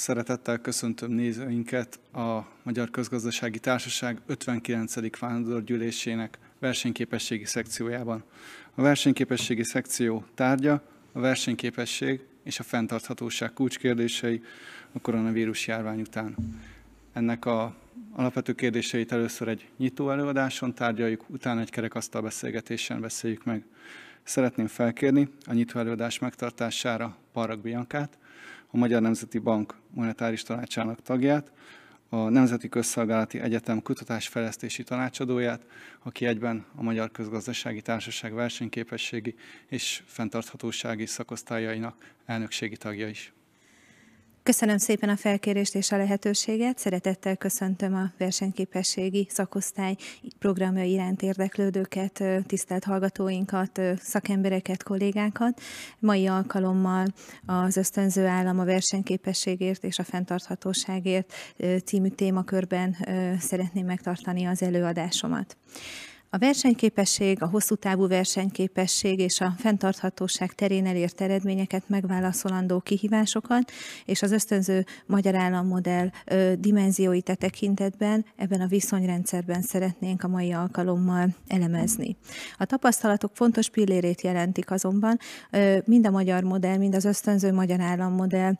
Szeretettel köszöntöm nézőinket a Magyar Közgazdasági Társaság 59. vándorgyűlésének versenyképességi szekciójában. A versenyképességi szekció tárgya a versenyképesség és a fenntarthatóság kulcskérdései a koronavírus járvány után. Ennek a alapvető kérdéseit először egy nyitó előadáson tárgyaljuk, utána egy kerekasztal beszélgetésen beszéljük meg. Szeretném felkérni a nyitó előadás megtartására Parag Biankát, a Magyar Nemzeti Bank monetáris tanácsának tagját, a Nemzeti Közszolgálati Egyetem kutatásfejlesztési tanácsadóját, aki egyben a Magyar Közgazdasági Társaság versenyképességi és fenntarthatósági szakosztályainak elnökségi tagja is. Köszönöm szépen a felkérést és a lehetőséget. Szeretettel köszöntöm a versenyképességi szakosztály programja iránt érdeklődőket, tisztelt hallgatóinkat, szakembereket, kollégákat. Mai alkalommal az ösztönző állam a versenyképességért és a fenntarthatóságért című témakörben szeretném megtartani az előadásomat. A versenyképesség, a hosszú távú versenyképesség és a fenntarthatóság terén elért eredményeket megválaszolandó kihívásokat, és az ösztönző magyar állammodell dimenzióit e tekintetben ebben a viszonyrendszerben szeretnénk a mai alkalommal elemezni. A tapasztalatok fontos pillérét jelentik azonban mind a magyar modell, mind az ösztönző magyar állammodell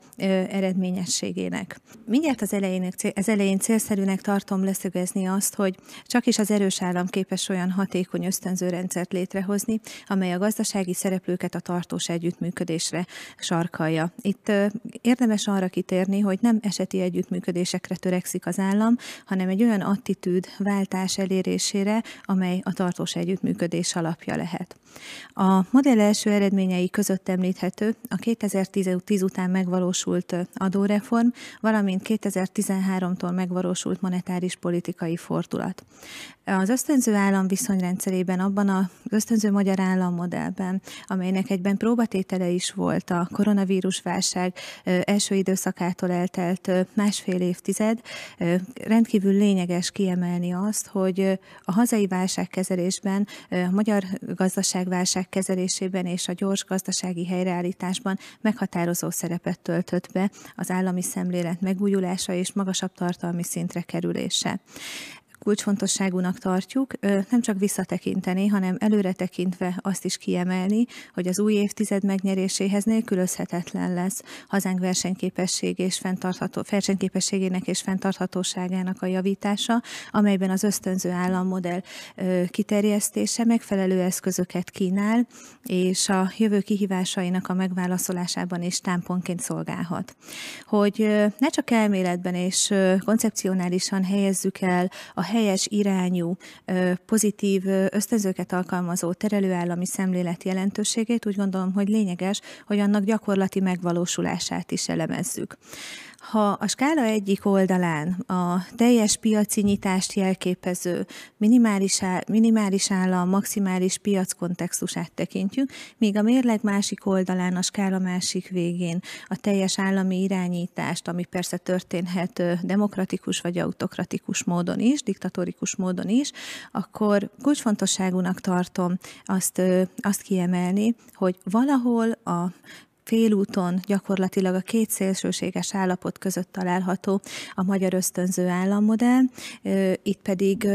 eredményességének. Mindjárt az elején, az elején célszerűnek tartom leszögezni azt, hogy csak is az erős állam képes olyan olyan hatékony ösztönző rendszert létrehozni, amely a gazdasági szereplőket a tartós együttműködésre sarkalja. Itt érdemes arra kitérni, hogy nem eseti együttműködésekre törekszik az állam, hanem egy olyan attitűd váltás elérésére, amely a tartós együttműködés alapja lehet. A modell első eredményei között említhető a 2010 után megvalósult adóreform, valamint 2013-tól megvalósult monetáris politikai fordulat. Az ösztönző állam viszonyrendszerében, abban az ösztönző magyar állammodellben, amelynek egyben próbatétele is volt a koronavírus válság első időszakától eltelt másfél évtized, rendkívül lényeges kiemelni azt, hogy a hazai válságkezelésben, a magyar gazdaságválság kezelésében és a gyors gazdasági helyreállításban meghatározó szerepet töltött be az állami szemlélet megújulása és magasabb tartalmi szintre kerülése kulcsfontosságúnak tartjuk, nem csak visszatekinteni, hanem előre tekintve azt is kiemelni, hogy az új évtized megnyeréséhez nélkülözhetetlen lesz hazánk versenyképesség és fenntartható, versenyképességének és fenntarthatóságának a javítása, amelyben az ösztönző állammodell kiterjesztése megfelelő eszközöket kínál, és a jövő kihívásainak a megválaszolásában is támpontként szolgálhat. Hogy ne csak elméletben és koncepcionálisan helyezzük el a helyes irányú, pozitív ösztönzőket alkalmazó terelőállami szemlélet jelentőségét úgy gondolom, hogy lényeges, hogy annak gyakorlati megvalósulását is elemezzük. Ha a skála egyik oldalán a teljes piaci nyitást jelképező minimális, minimális állam, maximális piac kontextusát tekintjük, míg a mérleg másik oldalán, a skála másik végén a teljes állami irányítást, ami persze történhet demokratikus vagy autokratikus módon is, diktatórikus módon is, akkor kulcsfontosságúnak tartom azt, azt kiemelni, hogy valahol a félúton gyakorlatilag a két szélsőséges állapot között található a magyar ösztönző állammodell, itt pedig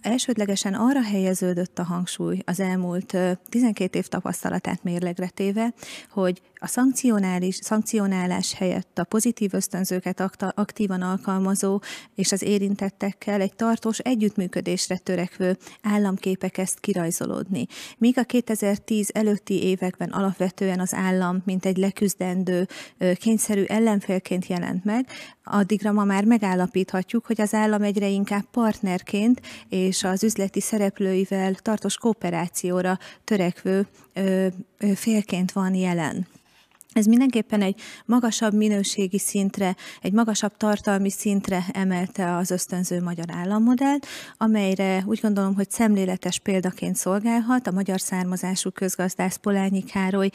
elsődlegesen arra helyeződött a hangsúly az elmúlt 12 év tapasztalatát mérlegre téve, hogy a szankcionális, szankcionálás helyett a pozitív ösztönzőket aktívan alkalmazó és az érintettekkel egy tartós együttműködésre törekvő államképek ezt kirajzolódni. Míg a 2010 előtti években alapvetően az állam, mint egy leküzdendő, kényszerű ellenfélként jelent meg, addigra ma már megállapíthatjuk, hogy az állam egyre inkább partnerként és az üzleti szereplőivel tartós kooperációra törekvő félként van jelen. Ez mindenképpen egy magasabb minőségi szintre, egy magasabb tartalmi szintre emelte az ösztönző magyar állammodellt, amelyre úgy gondolom, hogy szemléletes példaként szolgálhat. A magyar származású közgazdász Polányi Károly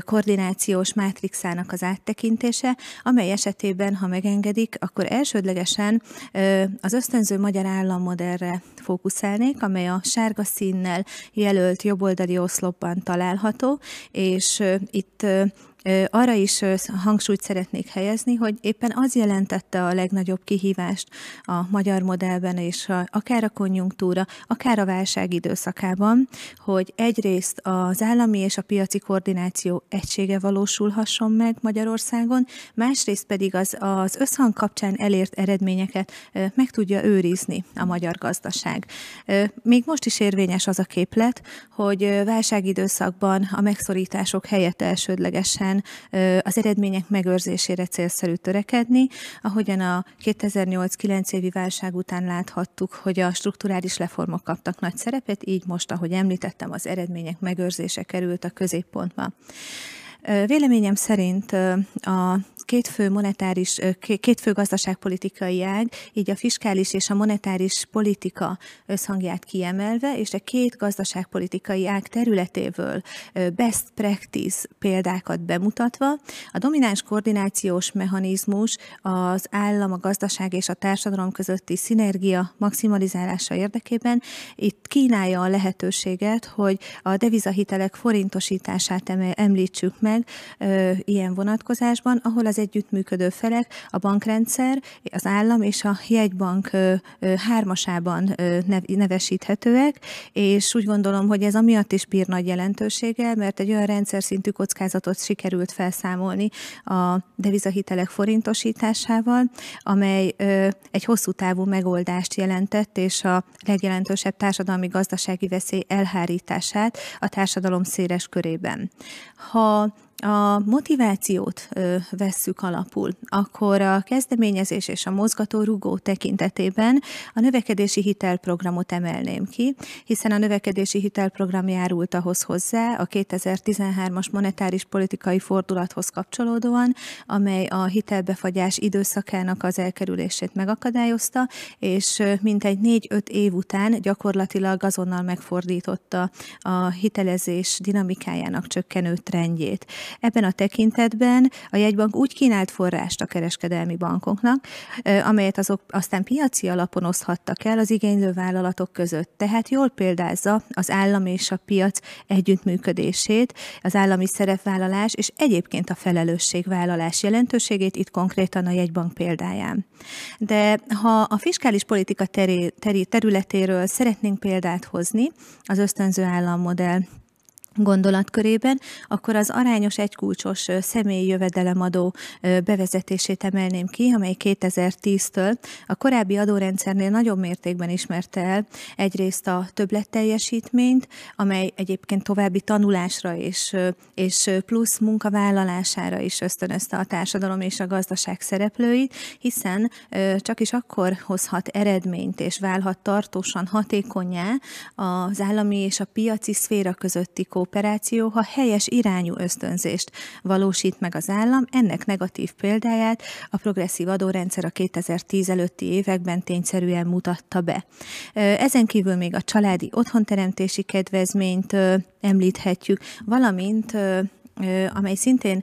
koordinációs mátrixának az áttekintése, amely esetében, ha megengedik, akkor elsődlegesen az ösztönző magyar állammodellre fókuszálnék, amely a sárga színnel jelölt jobboldali oszlopban található, és itt arra is hangsúlyt szeretnék helyezni, hogy éppen az jelentette a legnagyobb kihívást a magyar modellben, és a, akár a konjunktúra, akár a válság időszakában, hogy egyrészt az állami és a piaci koordináció egysége valósulhasson meg Magyarországon, másrészt pedig az, az összhang kapcsán elért eredményeket meg tudja őrizni a magyar gazdaság. Még most is érvényes az a képlet, hogy válságidőszakban a megszorítások helyett elsődlegesen az eredmények megőrzésére célszerű törekedni, ahogyan a 2008-9 évi válság után láthattuk, hogy a strukturális reformok kaptak nagy szerepet, így most, ahogy említettem, az eredmények megőrzése került a középpontba. Véleményem szerint a két fő monetáris, két fő gazdaságpolitikai ág, így a fiskális és a monetáris politika összhangját kiemelve, és a két gazdaságpolitikai ág területéből best practice példákat bemutatva, a domináns koordinációs mechanizmus az állam, a gazdaság és a társadalom közötti szinergia maximalizálása érdekében. Itt kínálja a lehetőséget, hogy a devizahitelek forintosítását említsük meg ilyen vonatkozásban, ahol az az együttműködő felek, a bankrendszer, az állam és a jegybank hármasában nevesíthetőek, és úgy gondolom, hogy ez amiatt is bír nagy jelentőséggel, mert egy olyan rendszer szintű kockázatot sikerült felszámolni a devizahitelek forintosításával, amely egy hosszú távú megoldást jelentett, és a legjelentősebb társadalmi gazdasági veszély elhárítását a társadalom széles körében. Ha a motivációt vesszük alapul, akkor a kezdeményezés és a mozgató rugó tekintetében a növekedési hitelprogramot emelném ki, hiszen a növekedési hitelprogram járult ahhoz hozzá a 2013-as monetáris politikai fordulathoz kapcsolódóan, amely a hitelbefagyás időszakának az elkerülését megakadályozta, és mintegy 4-5 év után gyakorlatilag azonnal megfordította a hitelezés dinamikájának csökkenő trendjét. Ebben a tekintetben a jegybank úgy kínált forrást a kereskedelmi bankoknak, amelyet azok aztán piaci alapon oszthattak el az igénylő vállalatok között. Tehát jól példázza az állam és a piac együttműködését, az állami szerepvállalás és egyébként a felelősségvállalás jelentőségét itt konkrétan a jegybank példáján. De ha a fiskális politika területéről szeretnénk példát hozni, az ösztönző állammodell gondolatkörében, akkor az arányos egykulcsos személyi jövedelemadó bevezetését emelném ki, amely 2010-től a korábbi adórendszernél nagyobb mértékben ismerte el egyrészt a többletteljesítményt, amely egyébként további tanulásra és, és plusz munkavállalására is ösztönözte a társadalom és a gazdaság szereplőit, hiszen csak is akkor hozhat eredményt és válhat tartósan hatékonyá az állami és a piaci szféra közötti kó kooperáció, ha helyes irányú ösztönzést valósít meg az állam, ennek negatív példáját a progresszív adórendszer a 2010 előtti években tényszerűen mutatta be. Ezen kívül még a családi otthonteremtési kedvezményt említhetjük, valamint amely szintén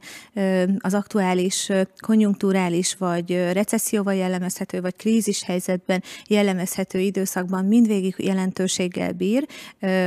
az aktuális konjunkturális vagy recesszióval jellemezhető, vagy krízis helyzetben jellemezhető időszakban mindvégig jelentőséggel bír,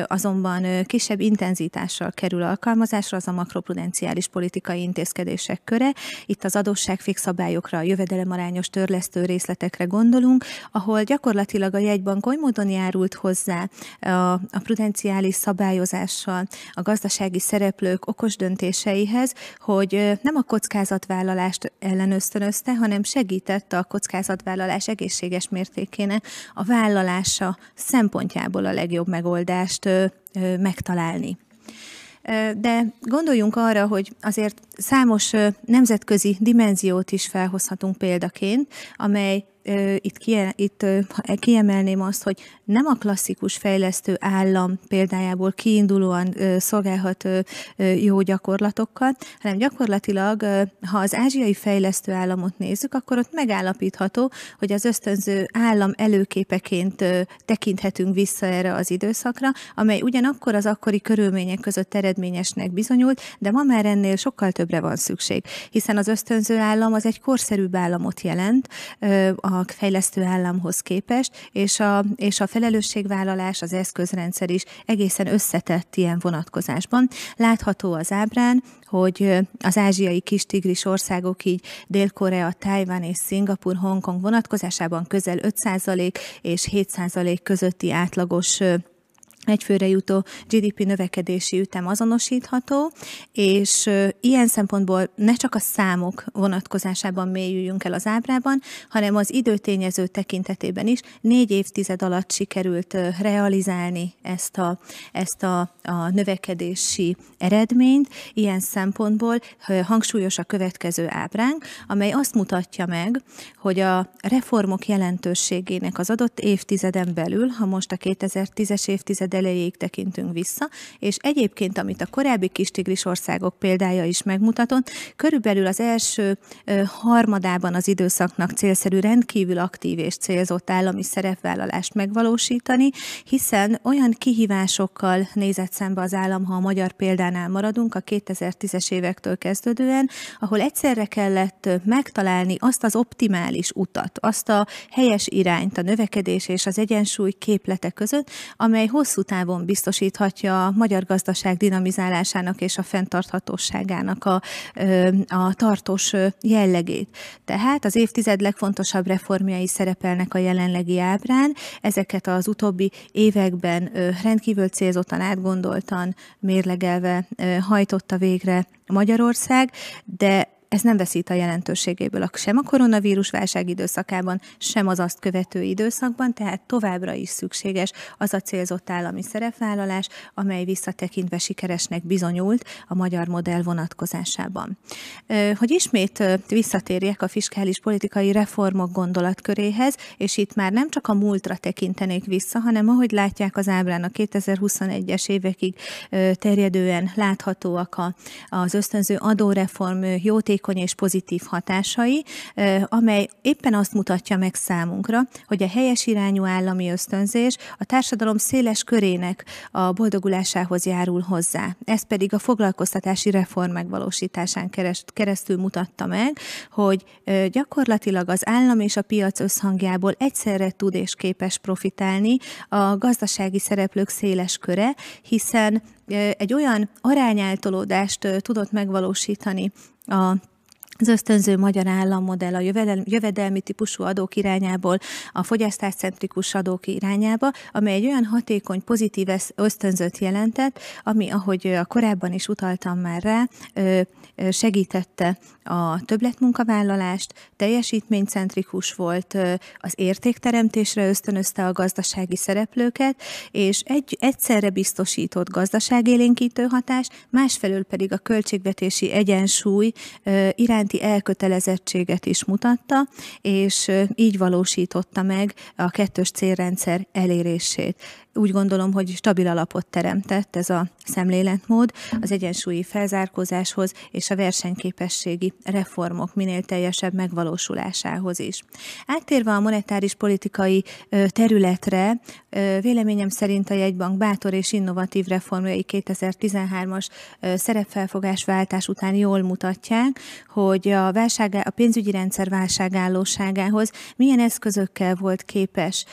azonban kisebb intenzitással kerül alkalmazásra az a makroprudenciális politikai intézkedések köre. Itt az adósságfix szabályokra, a jövedelemarányos törlesztő részletekre gondolunk, ahol gyakorlatilag a jegybank oly módon járult hozzá a, a prudenciális szabályozással, a gazdasági szereplők okos döntés döntéseihez, hogy nem a kockázatvállalást ellenösztönözte, hanem segítette a kockázatvállalás egészséges mértékének a vállalása szempontjából a legjobb megoldást megtalálni. De gondoljunk arra, hogy azért számos nemzetközi dimenziót is felhozhatunk példaként, amely itt, kie, itt kiemelném azt, hogy nem a klasszikus fejlesztő állam példájából kiindulóan szolgálhat jó gyakorlatokkal, hanem gyakorlatilag, ha az ázsiai fejlesztő államot nézzük, akkor ott megállapítható, hogy az ösztönző állam előképeként tekinthetünk vissza erre az időszakra, amely ugyanakkor az akkori körülmények között eredményesnek bizonyult, de ma már ennél sokkal többre van szükség, hiszen az ösztönző állam az egy korszerűbb államot jelent, a fejlesztő államhoz képest, és a, és a felelősségvállalás, az eszközrendszer is egészen összetett ilyen vonatkozásban. Látható az ábrán, hogy az ázsiai kis tigris országok, így Dél-Korea, Tájván és Szingapur, Hongkong vonatkozásában közel 5% és 7% közötti átlagos egyfőre jutó GDP növekedési ütem azonosítható, és ilyen szempontból ne csak a számok vonatkozásában mélyüljünk el az ábrában, hanem az időtényező tekintetében is négy évtized alatt sikerült realizálni ezt a, ezt a, a növekedési eredményt. Ilyen szempontból hangsúlyos a következő ábránk, amely azt mutatja meg, hogy a reformok jelentőségének az adott évtizeden belül, ha most a 2010-es évtized elejéig tekintünk vissza, és egyébként, amit a korábbi kis tigris országok példája is megmutatott, körülbelül az első harmadában az időszaknak célszerű rendkívül aktív és célzott állami szerepvállalást megvalósítani, hiszen olyan kihívásokkal nézett szembe az állam, ha a magyar példánál maradunk, a 2010-es évektől kezdődően, ahol egyszerre kellett megtalálni azt az optimális utat, azt a helyes irányt a növekedés és az egyensúly képlete között, amely hosszú távon biztosíthatja a magyar gazdaság dinamizálásának és a fenntarthatóságának a, a tartós jellegét. Tehát az évtized legfontosabb reformjai szerepelnek a jelenlegi ábrán, ezeket az utóbbi években rendkívül célzottan, átgondoltan, mérlegelve hajtotta végre Magyarország, de ez nem veszít a jelentőségéből sem a koronavírus válság időszakában, sem az azt követő időszakban, tehát továbbra is szükséges az a célzott állami szerepvállalás, amely visszatekintve sikeresnek bizonyult a magyar modell vonatkozásában. Hogy ismét visszatérjek a fiskális politikai reformok gondolatköréhez, és itt már nem csak a múltra tekintenék vissza, hanem ahogy látják az ábrán a 2021-es évekig terjedően láthatóak az ösztönző adóreform jótékony hatékony és pozitív hatásai, amely éppen azt mutatja meg számunkra, hogy a helyes irányú állami ösztönzés a társadalom széles körének a boldogulásához járul hozzá. Ez pedig a foglalkoztatási reform megvalósításán keresztül mutatta meg, hogy gyakorlatilag az állam és a piac összhangjából egyszerre tud és képes profitálni a gazdasági szereplők széles köre, hiszen egy olyan arányáltolódást tudott megvalósítani a az ösztönző magyar állammodell a jövedelmi típusú adók irányából a fogyasztáscentrikus adók irányába, amely egy olyan hatékony, pozitív ösztönzőt jelentett, ami, ahogy a korábban is utaltam már rá, segítette a többletmunkavállalást, teljesítménycentrikus volt, az értékteremtésre ösztönözte a gazdasági szereplőket, és egy, egyszerre biztosított gazdaságélénkítő hatás, másfelől pedig a költségvetési egyensúly iránti elkötelezettséget is mutatta, és így valósította meg a kettős célrendszer elérését úgy gondolom, hogy stabil alapot teremtett ez a szemléletmód az egyensúlyi felzárkózáshoz és a versenyképességi reformok minél teljesebb megvalósulásához is. Áttérve a monetáris politikai területre, véleményem szerint a jegybank bátor és innovatív reformjai 2013-as szerepfelfogás váltás után jól mutatják, hogy a, válság, a pénzügyi rendszer válságállóságához milyen eszközökkel volt képes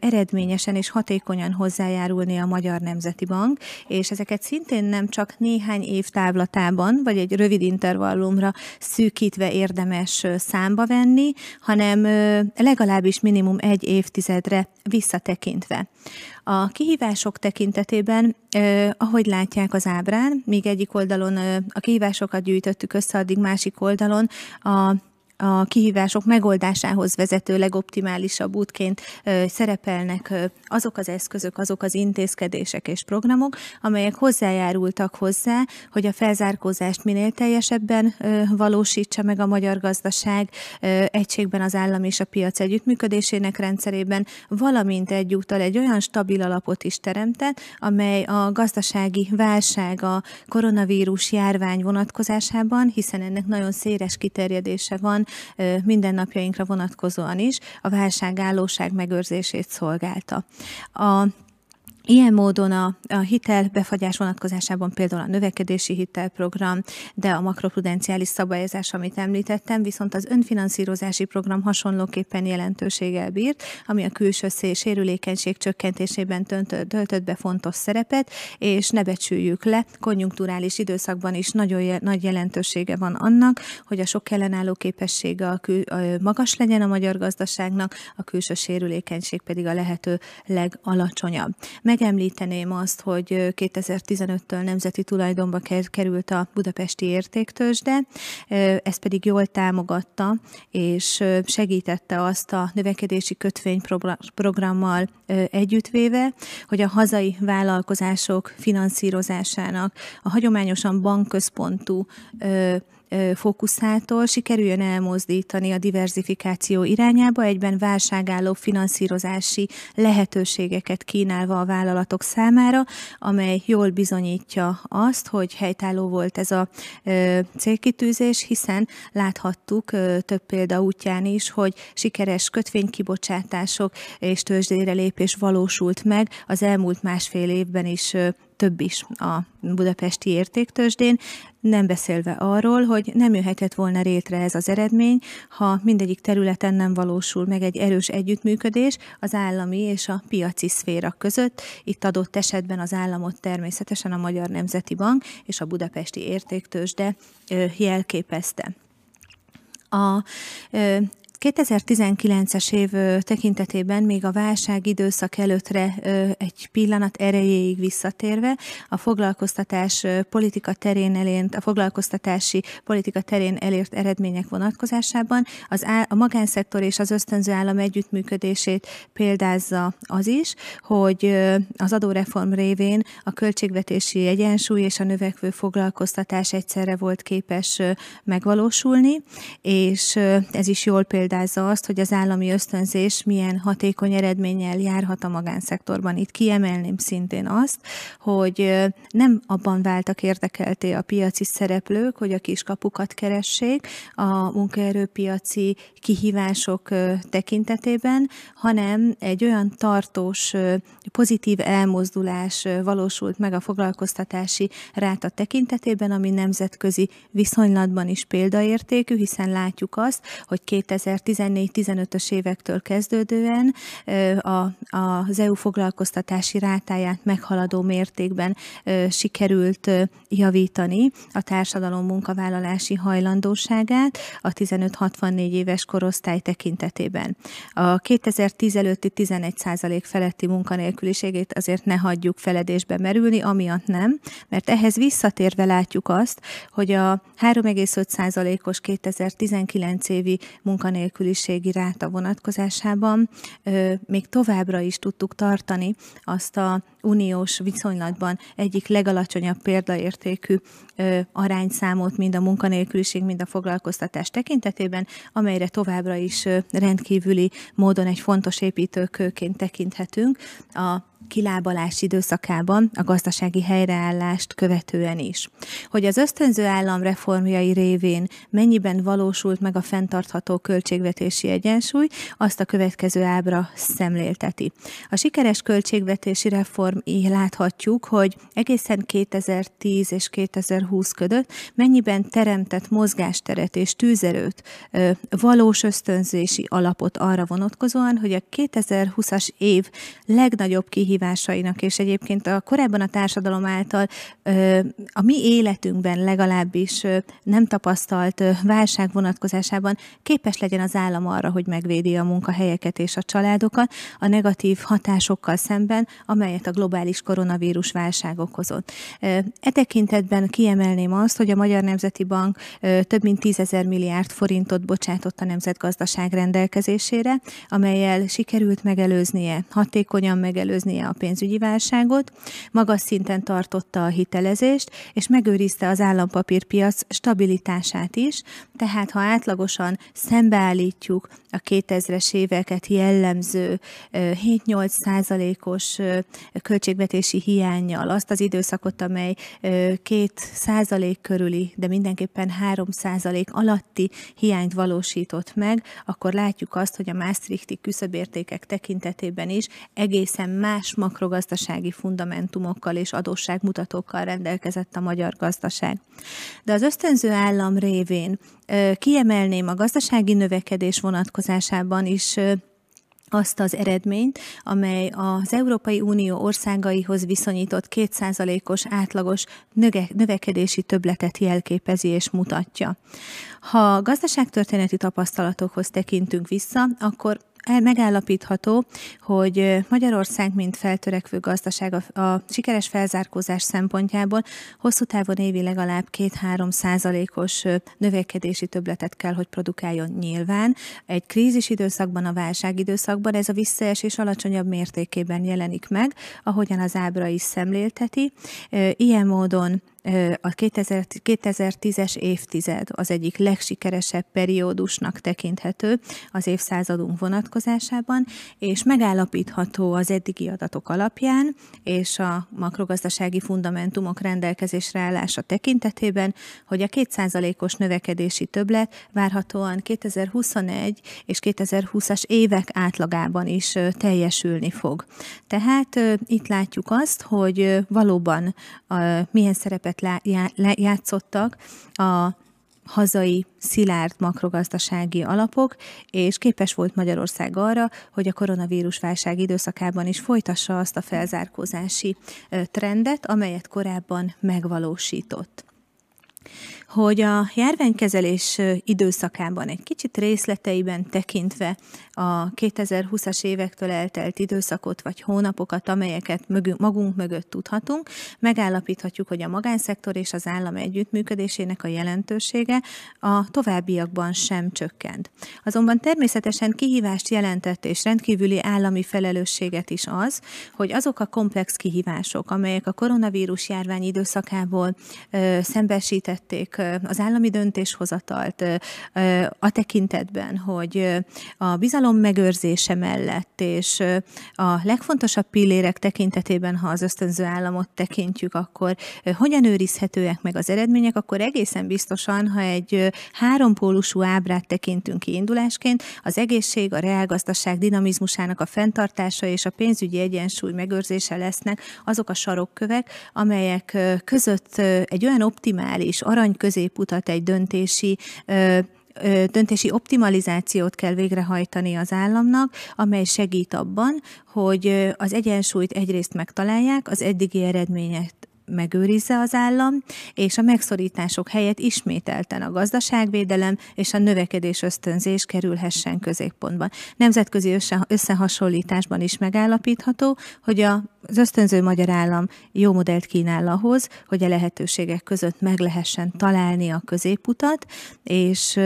eredményesen és hatékonyan hozzájárulni a Magyar Nemzeti Bank, és ezeket szintén nem csak néhány év távlatában, vagy egy rövid intervallumra szűkítve érdemes számba venni, hanem legalábbis minimum egy évtizedre visszatekintve. A kihívások tekintetében, eh, ahogy látják az ábrán, míg egyik oldalon a kihívásokat gyűjtöttük össze, addig másik oldalon a a kihívások megoldásához vezető legoptimálisabb útként szerepelnek azok az eszközök, azok az intézkedések és programok, amelyek hozzájárultak hozzá, hogy a felzárkózást minél teljesebben valósítsa meg a magyar gazdaság egységben az állam és a piac együttműködésének rendszerében, valamint egyúttal egy olyan stabil alapot is teremtett, amely a gazdasági válság, a koronavírus járvány vonatkozásában, hiszen ennek nagyon széles kiterjedése van, mindennapjainkra vonatkozóan is a válságállóság megőrzését szolgálta. A Ilyen módon a, a hitel befagyás vonatkozásában például a növekedési hitelprogram, de a makroprudenciális szabályozás, amit említettem, viszont az önfinanszírozási program hasonlóképpen jelentőséggel bírt, ami a külső sérülékenység csökkentésében töltött be fontos szerepet, és ne becsüljük le, konjunkturális időszakban is nagyon nagy jelentősége van annak, hogy a sok ellenálló képessége a kül, a magas legyen a magyar gazdaságnak, a külső sérülékenység pedig a lehető legalacsonyabb. Meg megemlíteném azt, hogy 2015-től nemzeti tulajdonba került a budapesti értéktősde, ez pedig jól támogatta és segítette azt a növekedési kötvényprogrammal együttvéve, hogy a hazai vállalkozások finanszírozásának a hagyományosan bankközpontú fókuszától sikerüljön elmozdítani a diversifikáció irányába, egyben válságálló finanszírozási lehetőségeket kínálva a vállalatok számára, amely jól bizonyítja azt, hogy helytálló volt ez a célkitűzés, hiszen láthattuk több példa útján is, hogy sikeres kötvénykibocsátások és tőzsdére lépés valósult meg az elmúlt másfél évben is több is a budapesti értéktősdén, nem beszélve arról, hogy nem jöhetett volna rétre ez az eredmény, ha mindegyik területen nem valósul meg egy erős együttműködés az állami és a piaci szféra között. Itt adott esetben az államot természetesen a Magyar Nemzeti Bank és a budapesti értéktősde jelképezte. A 2019-es év tekintetében még a válság időszak előttre egy pillanat erejéig visszatérve a foglalkoztatás politika terén elért, a foglalkoztatási politika terén elért eredmények vonatkozásában az á, a magánszektor és az ösztönző állam együttműködését példázza az is, hogy az adóreform révén a költségvetési egyensúly és a növekvő foglalkoztatás egyszerre volt képes megvalósulni, és ez is jól példázza példázza azt, hogy az állami ösztönzés milyen hatékony eredménnyel járhat a magánszektorban. Itt kiemelném szintén azt, hogy nem abban váltak érdekelté a piaci szereplők, hogy a kiskapukat keressék a munkaerőpiaci kihívások tekintetében, hanem egy olyan tartós, pozitív elmozdulás valósult meg a foglalkoztatási ráta tekintetében, ami nemzetközi viszonylatban is példaértékű, hiszen látjuk azt, hogy 2000 2014-15-ös évektől kezdődően a, az EU foglalkoztatási rátáját meghaladó mértékben sikerült javítani a társadalom munkavállalási hajlandóságát a 15-64 éves korosztály tekintetében. A 2010 előtti 11 feletti munkanélküliségét azért ne hagyjuk feledésbe merülni, amiatt nem, mert ehhez visszatérve látjuk azt, hogy a 3,5 os 2019 évi munkanélküliség munkanélküliségi ráta vonatkozásában még továbbra is tudtuk tartani azt a uniós viszonylatban egyik legalacsonyabb példaértékű arányszámot mind a munkanélküliség, mind a foglalkoztatás tekintetében, amelyre továbbra is rendkívüli módon egy fontos építőkőként tekinthetünk. A kilábalás időszakában a gazdasági helyreállást követően is. Hogy az ösztönző állam reformjai révén mennyiben valósult meg a fenntartható költségvetési egyensúly, azt a következő ábra szemlélteti. A sikeres költségvetési reform így láthatjuk, hogy egészen 2010 és 2020 között mennyiben teremtett mozgásteret és tűzerőt, valós ösztönzési alapot arra vonatkozóan, hogy a 2020-as év legnagyobb kihívás kihívásainak, és egyébként a korábban a társadalom által a mi életünkben legalábbis nem tapasztalt válság vonatkozásában képes legyen az állam arra, hogy megvédi a munkahelyeket és a családokat a negatív hatásokkal szemben, amelyet a globális koronavírus válság okozott. E tekintetben kiemelném azt, hogy a Magyar Nemzeti Bank több mint 10 milliárd forintot bocsátott a nemzetgazdaság rendelkezésére, amelyel sikerült megelőznie, hatékonyan megelőznie a pénzügyi válságot, magas szinten tartotta a hitelezést, és megőrizte az állampapírpiac stabilitását is, tehát ha átlagosan szembeállítjuk a 2000-es éveket jellemző 7-8 százalékos költségvetési hiányjal, azt az időszakot, amely 2 százalék körüli, de mindenképpen 3 százalék alatti hiányt valósított meg, akkor látjuk azt, hogy a Maastrichti küszöbértékek tekintetében is egészen más makrogazdasági fundamentumokkal és adósságmutatókkal rendelkezett a magyar gazdaság. De az ösztönző állam révén kiemelném a gazdasági növekedés vonatkozásában is azt az eredményt, amely az Európai Unió országaihoz viszonyított 2%-os átlagos növekedési töbletet jelképezi és mutatja. Ha gazdaságtörténeti tapasztalatokhoz tekintünk vissza, akkor megállapítható, hogy Magyarország, mint feltörekvő gazdaság a, a sikeres felzárkózás szempontjából hosszú távon évi legalább 2-3 százalékos növekedési töbletet kell, hogy produkáljon nyilván. Egy krízis időszakban, a válság időszakban ez a visszaesés alacsonyabb mértékében jelenik meg, ahogyan az ábra is szemlélteti. Ilyen módon a 2010-es évtized az egyik legsikeresebb periódusnak tekinthető az évszázadunk vonatkozásában, és megállapítható az eddigi adatok alapján és a makrogazdasági fundamentumok rendelkezésre állása tekintetében, hogy a 2%-os növekedési többlet várhatóan 2021 és 2020-as évek átlagában is teljesülni fog. Tehát itt látjuk azt, hogy valóban milyen szerepet szerepet játszottak a hazai szilárd makrogazdasági alapok, és képes volt Magyarország arra, hogy a koronavírus válság időszakában is folytassa azt a felzárkózási trendet, amelyet korábban megvalósított hogy a járványkezelés időszakában egy kicsit részleteiben tekintve a 2020-as évektől eltelt időszakot vagy hónapokat, amelyeket magunk mögött tudhatunk, megállapíthatjuk, hogy a magánszektor és az állam együttműködésének a jelentősége a továbbiakban sem csökkent. Azonban természetesen kihívást jelentett és rendkívüli állami felelősséget is az, hogy azok a komplex kihívások, amelyek a koronavírus járvány időszakából ö, szembesítették az állami döntéshozatalt a tekintetben, hogy a bizalom megőrzése mellett és a legfontosabb pillérek tekintetében, ha az ösztönző államot tekintjük, akkor hogyan őrizhetőek meg az eredmények, akkor egészen biztosan, ha egy hárompólusú ábrát tekintünk kiindulásként, az egészség, a reálgazdaság dinamizmusának a fenntartása és a pénzügyi egyensúly megőrzése lesznek azok a sarokkövek, amelyek között egy olyan optimális arany középutat, egy döntési döntési optimalizációt kell végrehajtani az államnak, amely segít abban, hogy az egyensúlyt egyrészt megtalálják, az eddigi eredmények megőrizze az állam, és a megszorítások helyett ismételten a gazdaságvédelem és a növekedés ösztönzés kerülhessen középpontban. Nemzetközi összehasonlításban is megállapítható, hogy az ösztönző magyar állam jó modellt kínál ahhoz, hogy a lehetőségek között meg lehessen találni a középutat, és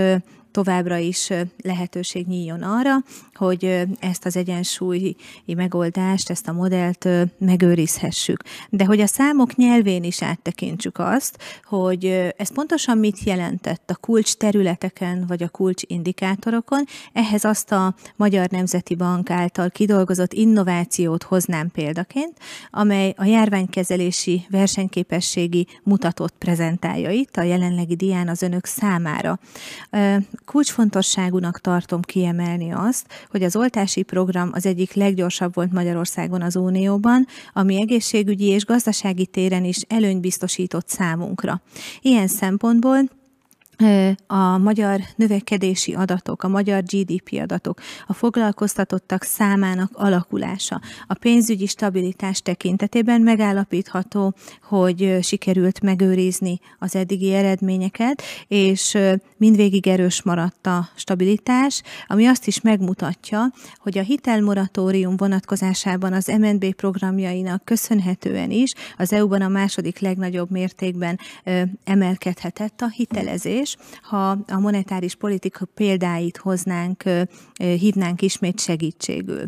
továbbra is lehetőség nyíljon arra, hogy ezt az egyensúlyi megoldást, ezt a modellt megőrizhessük. De hogy a számok nyelvén is áttekintsük azt, hogy ez pontosan mit jelentett a kulcs területeken, vagy a kulcs indikátorokon, ehhez azt a Magyar Nemzeti Bank által kidolgozott innovációt hoznám példaként, amely a járványkezelési versenyképességi mutatót prezentálja itt a jelenlegi dián az önök számára. Kulcsfontosságúnak tartom kiemelni azt, hogy az oltási program az egyik leggyorsabb volt Magyarországon az Unióban, ami egészségügyi és gazdasági téren is előny biztosított számunkra. Ilyen szempontból a magyar növekedési adatok, a magyar GDP adatok, a foglalkoztatottak számának alakulása, a pénzügyi stabilitás tekintetében megállapítható, hogy sikerült megőrizni az eddigi eredményeket, és mindvégig erős maradt a stabilitás, ami azt is megmutatja, hogy a hitelmoratórium vonatkozásában az MNB programjainak köszönhetően is az EU-ban a második legnagyobb mértékben emelkedhetett a hitelezés, ha a monetáris politika példáit hoznánk, hívnánk ismét segítségül.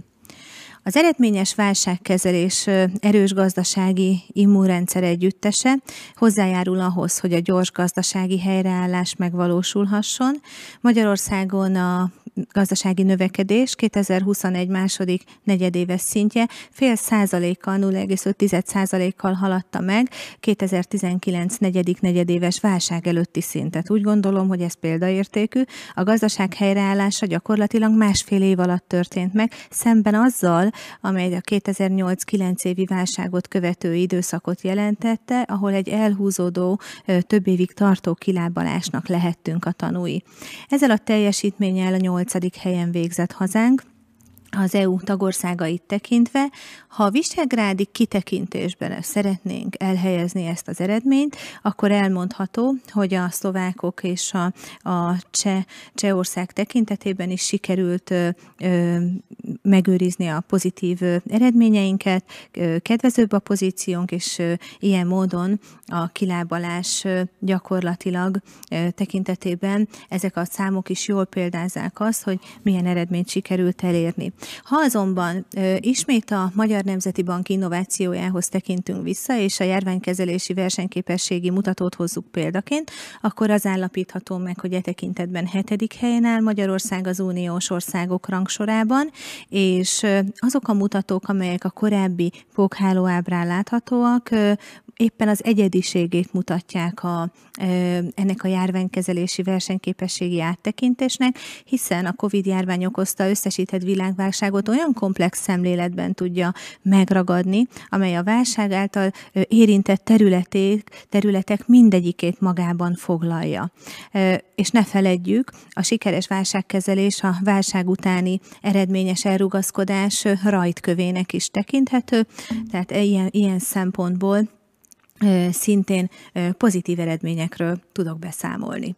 Az eredményes válságkezelés erős gazdasági immunrendszer együttese hozzájárul ahhoz, hogy a gyors gazdasági helyreállás megvalósulhasson. Magyarországon a gazdasági növekedés 2021 második negyedéves szintje fél százalékkal, 0,5 százalékkal haladta meg 2019 negyedik negyedéves válság előtti szintet. Úgy gondolom, hogy ez példaértékű. A gazdaság helyreállása gyakorlatilag másfél év alatt történt meg, szemben azzal, amely a 2008-9 évi válságot követő időszakot jelentette, ahol egy elhúzódó, több évig tartó kilábalásnak lehettünk a tanúi. Ezzel a teljesítménnyel a nyolcadik helyen végzett hazánk, az EU tagországait tekintve, ha a visegrádi kitekintésben szeretnénk elhelyezni ezt az eredményt, akkor elmondható, hogy a szlovákok és a, a cseh, Csehország tekintetében is sikerült ö, ö, megőrizni a pozitív eredményeinket, ö, kedvezőbb a pozíciónk, és ö, ilyen módon a kilábalás ö, gyakorlatilag ö, tekintetében ezek a számok is jól példázzák azt, hogy milyen eredményt sikerült elérni. Ha azonban ö, ismét a Magyar Nemzeti Bank innovációjához tekintünk vissza, és a járványkezelési versenyképességi mutatót hozzuk példaként, akkor az állapítható meg, hogy e tekintetben hetedik helyen áll Magyarország az uniós országok rangsorában, és azok a mutatók, amelyek a korábbi pókháló ábrán láthatóak, éppen az egyediségét mutatják a, ennek a járványkezelési versenyképességi áttekintésnek, hiszen a COVID járvány okozta összesített világválságot olyan komplex szemléletben tudja megragadni, amely a válság által érintett területek, területek mindegyikét magában foglalja. És ne feledjük, a sikeres válságkezelés a válság utáni eredményes elrugaszkodás rajtkövének is tekinthető, tehát ilyen, ilyen szempontból szintén pozitív eredményekről tudok beszámolni.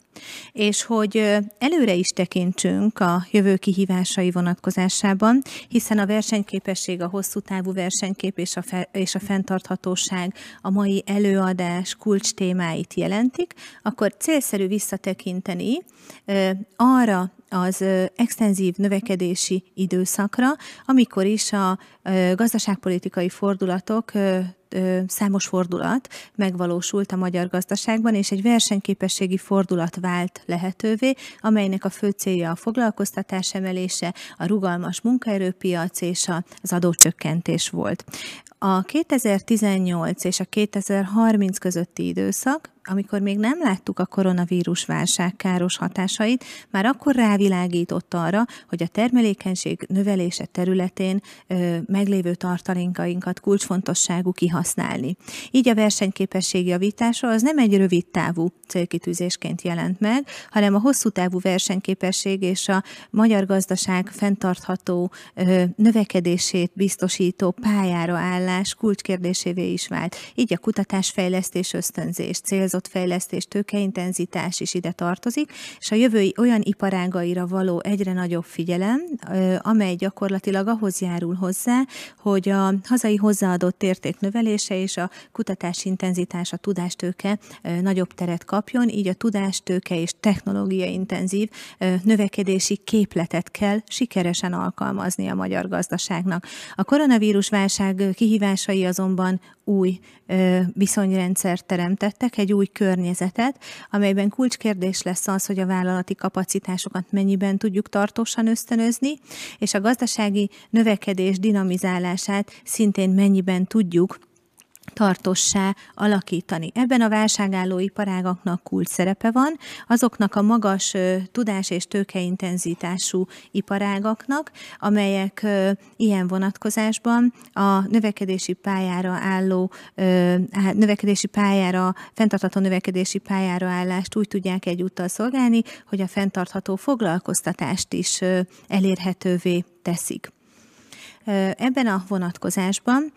És hogy előre is tekintsünk a jövő kihívásai vonatkozásában, hiszen a versenyképesség, a hosszú távú versenykép és a, fe, és a fenntarthatóság a mai előadás kulcs témáit jelentik, akkor célszerű visszatekinteni arra az extenzív növekedési időszakra, amikor is a gazdaságpolitikai fordulatok számos fordulat megvalósult a magyar gazdaságban, és egy versenyképességi fordulat vált lehetővé, amelynek a fő célja a foglalkoztatás emelése, a rugalmas munkaerőpiac és az adócsökkentés volt. A 2018 és a 2030 közötti időszak amikor még nem láttuk a koronavírus válság káros hatásait, már akkor rávilágított arra, hogy a termelékenység növelése területén meglévő tartalékainkat kulcsfontosságú kihasználni. Így a versenyképesség javítása az nem egy rövid távú célkitűzésként jelent meg, hanem a hosszú távú versenyképesség és a magyar gazdaság fenntartható növekedését biztosító pályára állás kulcskérdésévé is vált. Így a kutatásfejlesztés ösztönzés, célzott fejlesztés, tőkeintenzitás is ide tartozik, és a jövői olyan iparágaira való egyre nagyobb figyelem, amely gyakorlatilag ahhoz járul hozzá, hogy a hazai hozzáadott érték növelése és a kutatás intenzitás, a tudástőke nagyobb teret kapjon, így a tudástőke és technológia intenzív növekedési képletet kell sikeresen alkalmazni a magyar gazdaságnak. A koronavírus válság kihívásai azonban új viszonyrendszert teremtettek, egy új környezetet, amelyben kulcskérdés lesz az, hogy a vállalati kapacitásokat mennyiben tudjuk tartósan ösztönözni, és a gazdasági növekedés dinamizálását szintén mennyiben tudjuk tartossá alakítani. Ebben a válságálló iparágaknak kult szerepe van, azoknak a magas tudás és tőkeintenzitású iparágaknak, amelyek ilyen vonatkozásban a növekedési pályára álló, növekedési pályára, fenntartható növekedési pályára állást úgy tudják egyúttal szolgálni, hogy a fenntartható foglalkoztatást is elérhetővé teszik. Ebben a vonatkozásban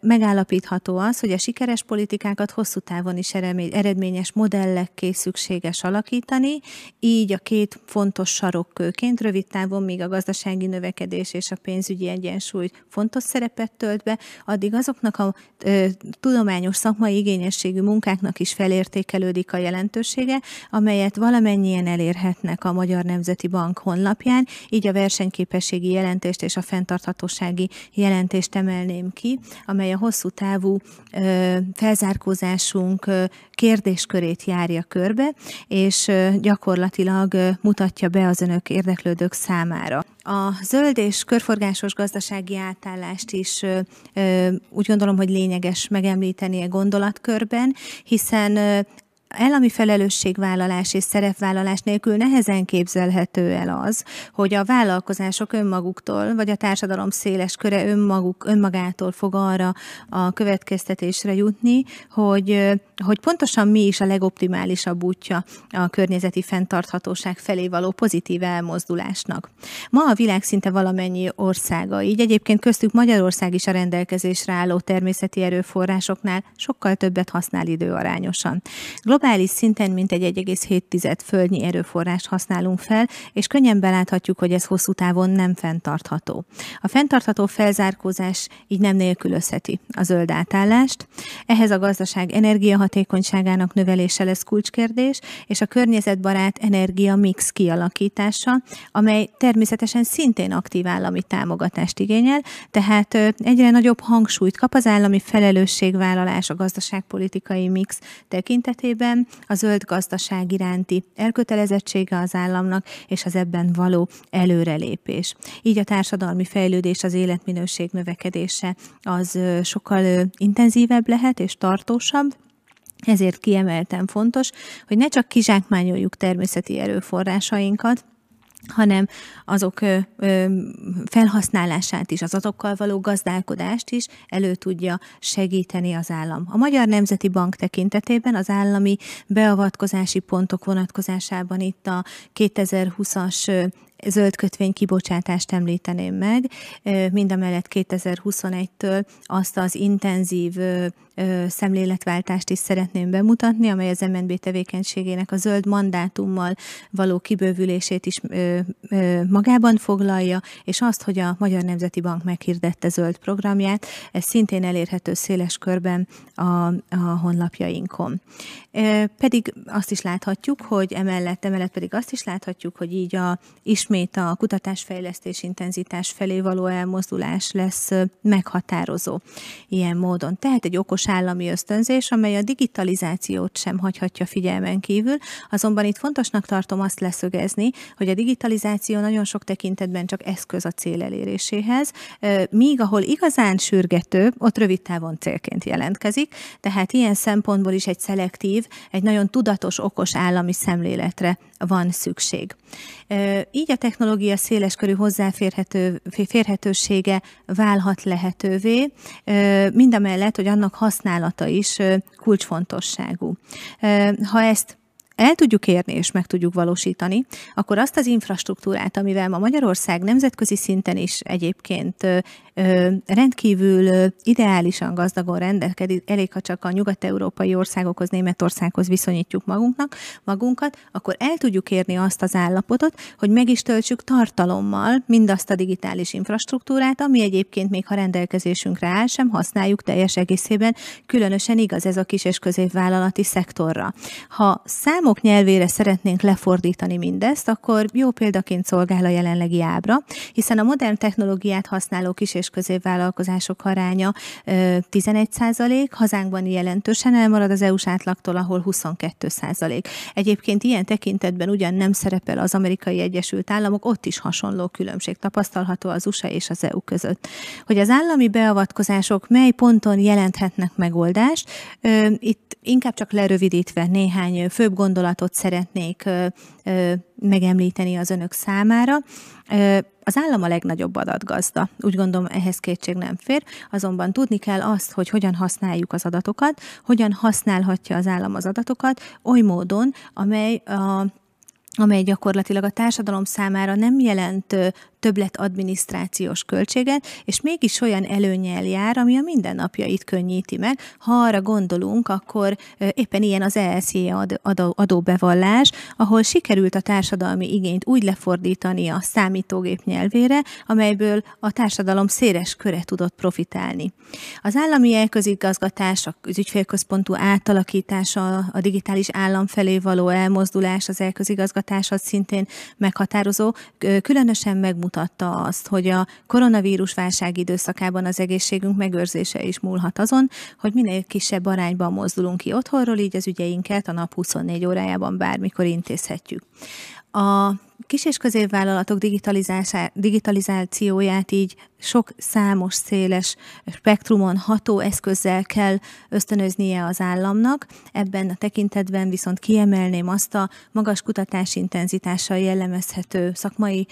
megállapítható az, hogy a sikeres politikákat hosszú távon is eredményes modellekké szükséges alakítani, így a két fontos sarokkőként rövid távon még a gazdasági növekedés és a pénzügyi egyensúly fontos szerepet tölt be, addig azoknak a tudományos szakmai igényességű munkáknak is felértékelődik a jelentősége, amelyet valamennyien elérhetnek a Magyar Nemzeti Bank honlapján, így a versenyképességi jelentést és a fenntarthatós fenntarthatósági jelentést emelném ki, amely a hosszú távú felzárkózásunk kérdéskörét járja körbe, és gyakorlatilag mutatja be az önök érdeklődők számára. A zöld és körforgásos gazdasági átállást is úgy gondolom, hogy lényeges megemlíteni a gondolatkörben, hiszen állami felelősségvállalás és szerepvállalás nélkül nehezen képzelhető el az, hogy a vállalkozások önmaguktól, vagy a társadalom széles köre önmaguk, önmagától fog arra a következtetésre jutni, hogy, hogy pontosan mi is a legoptimálisabb útja a környezeti fenntarthatóság felé való pozitív elmozdulásnak. Ma a világ szinte valamennyi országa, így egyébként köztük Magyarország is a rendelkezésre álló természeti erőforrásoknál sokkal többet használ időarányosan. Globális szinten mintegy 1,7 földnyi erőforrást használunk fel, és könnyen beláthatjuk, hogy ez hosszú távon nem fenntartható. A fenntartható felzárkózás így nem nélkülözheti a zöld átállást. Ehhez a gazdaság energiahatékonyságának növelése lesz kulcskérdés, és a környezetbarát energia mix kialakítása, amely természetesen szintén aktív állami támogatást igényel, tehát egyre nagyobb hangsúlyt kap az állami felelősségvállalás a gazdaságpolitikai mix tekintetében, a zöld gazdaság iránti elkötelezettsége az államnak és az ebben való előrelépés. Így a társadalmi fejlődés, az életminőség növekedése az sokkal intenzívebb lehet és tartósabb, ezért kiemelten fontos, hogy ne csak kizsákmányoljuk természeti erőforrásainkat, hanem azok ö, felhasználását is, az azokkal való gazdálkodást is elő tudja segíteni az állam. A Magyar Nemzeti Bank tekintetében az állami beavatkozási pontok vonatkozásában itt a 2020-as zöld kötvény kibocsátást említeném meg, mindamellett 2021-től azt az intenzív szemléletváltást is szeretném bemutatni, amely az MNB tevékenységének a zöld mandátummal való kibővülését is magában foglalja, és azt, hogy a Magyar Nemzeti Bank meghirdette zöld programját, ez szintén elérhető széles körben a, a honlapjainkon. Pedig azt is láthatjuk, hogy emellett, emellett pedig azt is láthatjuk, hogy így a, ismét a kutatásfejlesztés intenzitás felé való elmozdulás lesz meghatározó ilyen módon. Tehát egy okos állami ösztönzés, amely a digitalizációt sem hagyhatja figyelmen kívül, azonban itt fontosnak tartom azt leszögezni, hogy a digitalizáció nagyon sok tekintetben csak eszköz a cél eléréséhez, míg ahol igazán sürgető, ott rövid távon célként jelentkezik, tehát ilyen szempontból is egy szelektív, egy nagyon tudatos, okos állami szemléletre van szükség. Így a technológia széleskörű hozzáférhetősége válhat lehetővé, mindamellett, hogy annak használata is kulcsfontosságú. Ha ezt el tudjuk érni és meg tudjuk valósítani, akkor azt az infrastruktúrát, amivel ma Magyarország nemzetközi szinten is egyébként rendkívül ideálisan gazdagon rendelkedik, elég ha csak a nyugat-európai országokhoz, Németországhoz viszonyítjuk magunknak, magunkat, akkor el tudjuk érni azt az állapotot, hogy meg is töltsük tartalommal mindazt a digitális infrastruktúrát, ami egyébként még ha rendelkezésünkre áll, sem használjuk teljes egészében, különösen igaz ez a kis és középvállalati szektorra. Ha számok nyelvére szeretnénk lefordítani mindezt, akkor jó példaként szolgál a jelenlegi ábra, hiszen a modern technológiát használó kis és középvállalkozások aránya 11 százalék, hazánkban jelentősen elmarad az EU-s átlagtól, ahol 22 százalék. Egyébként ilyen tekintetben ugyan nem szerepel az amerikai Egyesült Államok, ott is hasonló különbség tapasztalható az USA és az EU között. Hogy az állami beavatkozások mely ponton jelenthetnek megoldást, itt inkább csak lerövidítve néhány főbb gondolatot szeretnék megemlíteni az önök számára. Az állam a legnagyobb adatgazda. Úgy gondolom, ehhez kétség nem fér, azonban tudni kell azt, hogy hogyan használjuk az adatokat, hogyan használhatja az állam az adatokat oly módon, amely a amely gyakorlatilag a társadalom számára nem jelent többlet adminisztrációs költséget, és mégis olyan előnyel jár, ami a mindennapjait könnyíti meg. Ha arra gondolunk, akkor éppen ilyen az adó, adóbevallás, ahol sikerült a társadalmi igényt úgy lefordítani a számítógép nyelvére, amelyből a társadalom széles köre tudott profitálni. Az állami elközigazgatás, az ügyfélközpontú átalakítása, a digitális állam felé való elmozdulás, az elközigazgatás az szintén meghatározó, különösen megmutató, megmutatta azt, hogy a koronavírus válság időszakában az egészségünk megőrzése is múlhat azon, hogy minél kisebb arányban mozdulunk ki otthonról, így az ügyeinket a nap 24 órájában bármikor intézhetjük. A kis- és középvállalatok digitalizációját így sok számos, széles spektrumon ható eszközzel kell ösztönöznie az államnak. Ebben a tekintetben viszont kiemelném azt a magas kutatási intenzitással jellemezhető szakmai,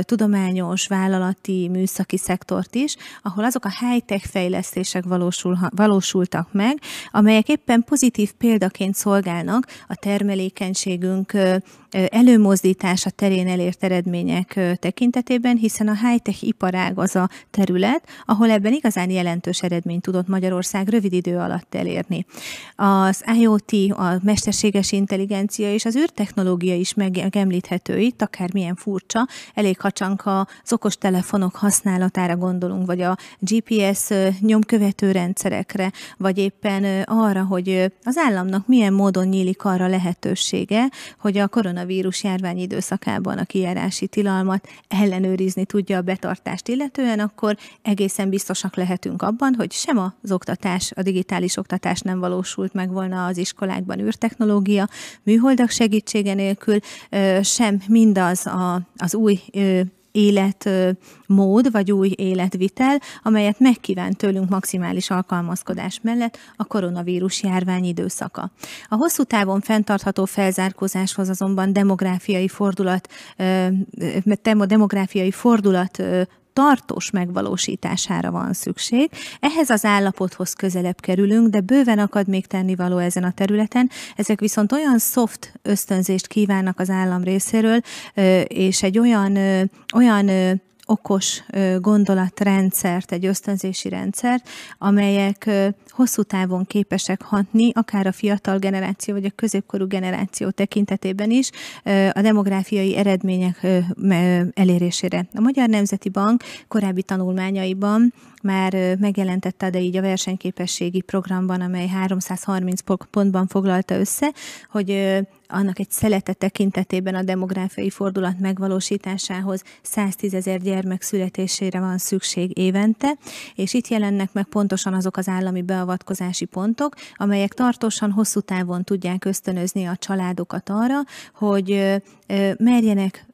tudományos, vállalati, műszaki szektort is, ahol azok a high-tech fejlesztések valósul, valósultak meg, amelyek éppen pozitív példaként szolgálnak a termelékenységünk előmozdítása terén elért eredmények tekintetében, hiszen a high-tech iparág az a terület, ahol ebben igazán jelentős eredményt tudott Magyarország rövid idő alatt elérni. Az IoT, a mesterséges intelligencia és az űrtechnológia is megemlíthető itt, akármilyen furcsa, elég ha csak az okostelefonok használatára gondolunk, vagy a GPS nyomkövető rendszerekre, vagy éppen arra, hogy az államnak milyen módon nyílik arra lehetősége, hogy a koronavírus járvány időszakában a kijárási tilalmat ellenőrizni tudja a betartást illetően, akkor egészen biztosak lehetünk abban, hogy sem az oktatás, a digitális oktatás nem valósult meg volna az iskolákban űrtechnológia, műholdak segítsége nélkül, sem mindaz a, az új életmód, vagy új életvitel, amelyet megkívánt tőlünk maximális alkalmazkodás mellett a koronavírus járvány időszaka. A hosszú távon fenntartható felzárkózáshoz azonban demográfiai fordulat, demográfiai fordulat tartós megvalósítására van szükség. Ehhez az állapothoz közelebb kerülünk, de bőven akad még tennivaló ezen a területen. Ezek viszont olyan soft ösztönzést kívánnak az állam részéről, és egy olyan, olyan okos gondolatrendszert, egy ösztönzési rendszert, amelyek hosszú távon képesek hatni, akár a fiatal generáció vagy a középkorú generáció tekintetében is a demográfiai eredmények elérésére. A Magyar Nemzeti Bank korábbi tanulmányaiban már megjelentette, de így a versenyképességi programban, amely 330 pontban foglalta össze, hogy annak egy szelete tekintetében a demográfiai fordulat megvalósításához 110 ezer gyermek születésére van szükség évente, és itt jelennek meg pontosan azok az állami beavatkozási pontok, amelyek tartósan hosszú távon tudják ösztönözni a családokat arra, hogy merjenek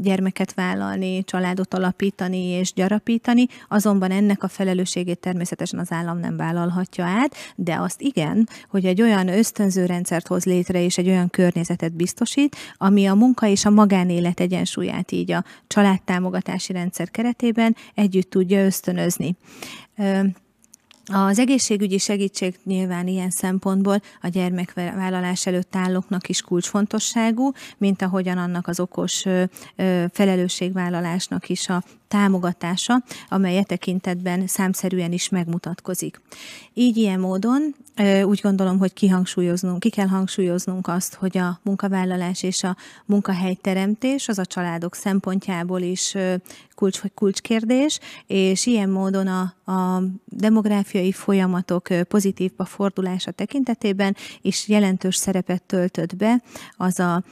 gyermeket vállalni, családot alapítani és gyarapítani, azonban ennek a felelősségét természetesen az állam nem vállalhatja át, de azt igen, hogy egy olyan ösztönző rendszert hoz létre és egy olyan környezetet biztosít, ami a munka és a magánélet egyensúlyát így a családtámogatási rendszer keretében együtt tudja ösztönözni. Az egészségügyi segítség nyilván ilyen szempontból a gyermekvállalás előtt állóknak is kulcsfontosságú, mint ahogyan annak az okos felelősségvállalásnak is a támogatása, amely e tekintetben számszerűen is megmutatkozik. Így ilyen módon úgy gondolom, hogy kihangsúlyoznunk, ki kell hangsúlyoznunk azt, hogy a munkavállalás és a munkahelyteremtés az a családok szempontjából is kulcs, kulcskérdés, és ilyen módon a, a demográfiai folyamatok pozitívba fordulása tekintetében is jelentős szerepet töltött be az a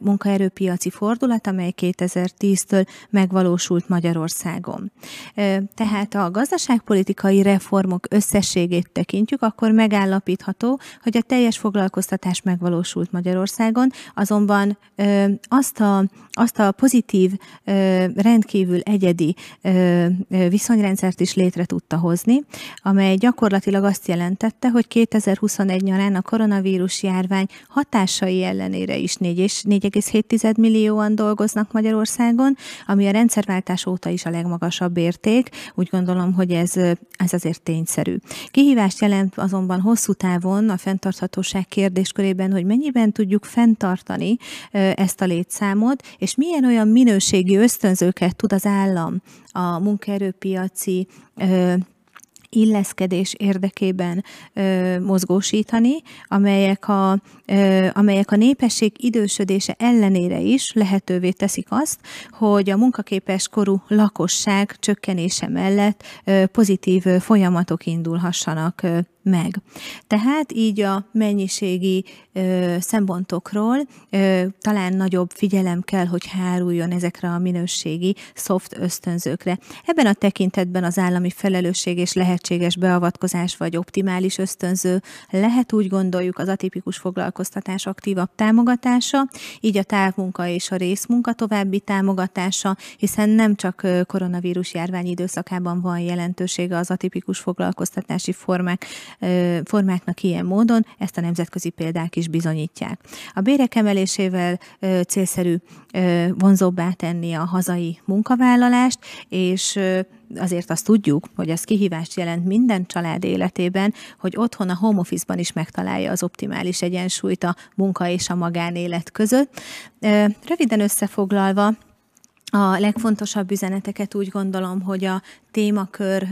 munkaerőpiaci fordulat, amely 2010-től megvalósult Magyarországon. Tehát a gazdaságpolitikai reformok összességét tekintjük, akkor megállapítható, hogy a teljes foglalkoztatás megvalósult Magyarországon, azonban azt a, azt a pozitív, rendkívül egyedi viszonyrendszert is létre tudta hozni, amely gyakorlatilag azt jelentette, hogy 2021 nyarán a koronavírus járvány hatásai ellenére is 4 4,7 millióan dolgoznak Magyarországon, ami a rendszerváltás óta is a legmagasabb érték. Úgy gondolom, hogy ez, ez azért tényszerű. Kihívást jelent azonban hosszú távon a fenntarthatóság kérdéskörében, hogy mennyiben tudjuk fenntartani ezt a létszámot, és milyen olyan minőségi ösztönzőket tud az állam a munkaerőpiaci illeszkedés érdekében ö, mozgósítani, amelyek a, amelyek a népesség idősödése ellenére is lehetővé teszik azt, hogy a munkaképes korú lakosság csökkenése mellett pozitív folyamatok indulhassanak meg. Tehát így a mennyiségi ö, szempontokról ö, talán nagyobb figyelem kell, hogy háruljon ezekre a minőségi soft ösztönzőkre. Ebben a tekintetben az állami felelősség és lehetséges beavatkozás vagy optimális ösztönző lehet úgy gondoljuk az atipikus foglalkoztatás aktívabb támogatása, így a távmunka és a részmunka további támogatása, hiszen nem csak koronavírus járvány időszakában van jelentősége az atipikus foglalkoztatási formák formáknak ilyen módon, ezt a nemzetközi példák is bizonyítják. A bérek emelésével célszerű vonzóbbá tenni a hazai munkavállalást, és azért azt tudjuk, hogy ez kihívást jelent minden család életében, hogy otthon a home office-ban is megtalálja az optimális egyensúlyt a munka és a magánélet között. Röviden összefoglalva, a legfontosabb üzeneteket úgy gondolom, hogy a témakör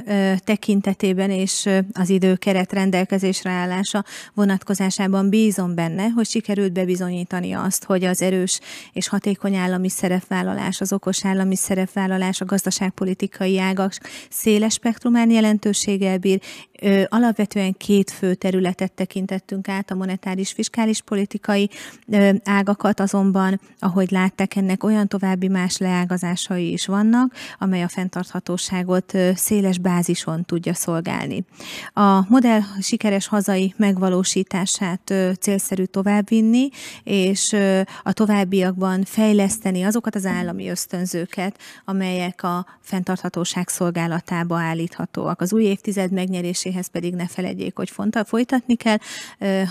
tekintetében és az időkeret rendelkezésre állása vonatkozásában bízom benne, hogy sikerült bebizonyítani azt, hogy az erős és hatékony állami szerepvállalás, az okos állami szerepvállalás, a gazdaságpolitikai ágak széles spektrumán jelentőséggel bír, alapvetően két fő területet tekintettünk át, a monetáris fiskális politikai ágakat, azonban, ahogy látták, ennek olyan további más leágazásai is vannak, amely a fenntarthatóságot széles bázison tudja szolgálni. A modell sikeres hazai megvalósítását célszerű továbbvinni, és a továbbiakban fejleszteni azokat az állami ösztönzőket, amelyek a fenntarthatóság szolgálatába állíthatóak. Az új évtized megnyeréséhez pedig ne felejtjék, hogy fontos, folytatni kell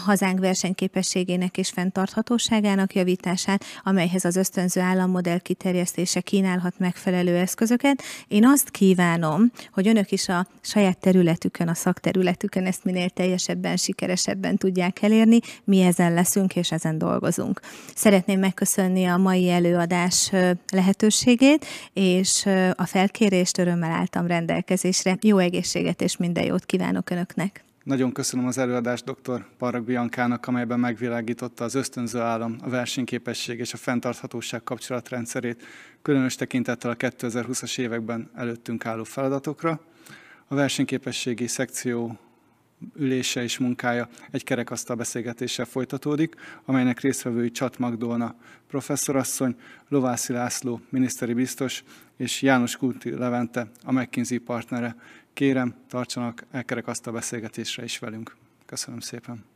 hazánk versenyképességének és fenntarthatóságának javítását, amelyhez az ösztönző állammodell kiterjesztése kínálhat megfelelő eszközöket. Én azt kívánom, hogy önök is a saját területükön, a szakterületükön ezt minél teljesebben, sikeresebben tudják elérni. Mi ezen leszünk, és ezen dolgozunk. Szeretném megköszönni a mai előadás lehetőségét, és a felkérést örömmel álltam rendelkezésre. Jó egészséget és minden jót kívánok Önöknek! Nagyon köszönöm az előadást dr. Parag Biancának, amelyben megvilágította az ösztönző állam, a versenyképesség és a fenntarthatóság kapcsolatrendszerét, különös tekintettel a 2020-as években előttünk álló feladatokra. A versenyképességi szekció ülése és munkája egy kerekasztal beszélgetéssel folytatódik, amelynek résztvevői Csat Magdolna professzorasszony, Lovászi László miniszteri biztos és János Kulti Levente, a McKinsey partnere. Kérem, tartsanak elkerek azt a beszélgetésre is velünk. Köszönöm szépen.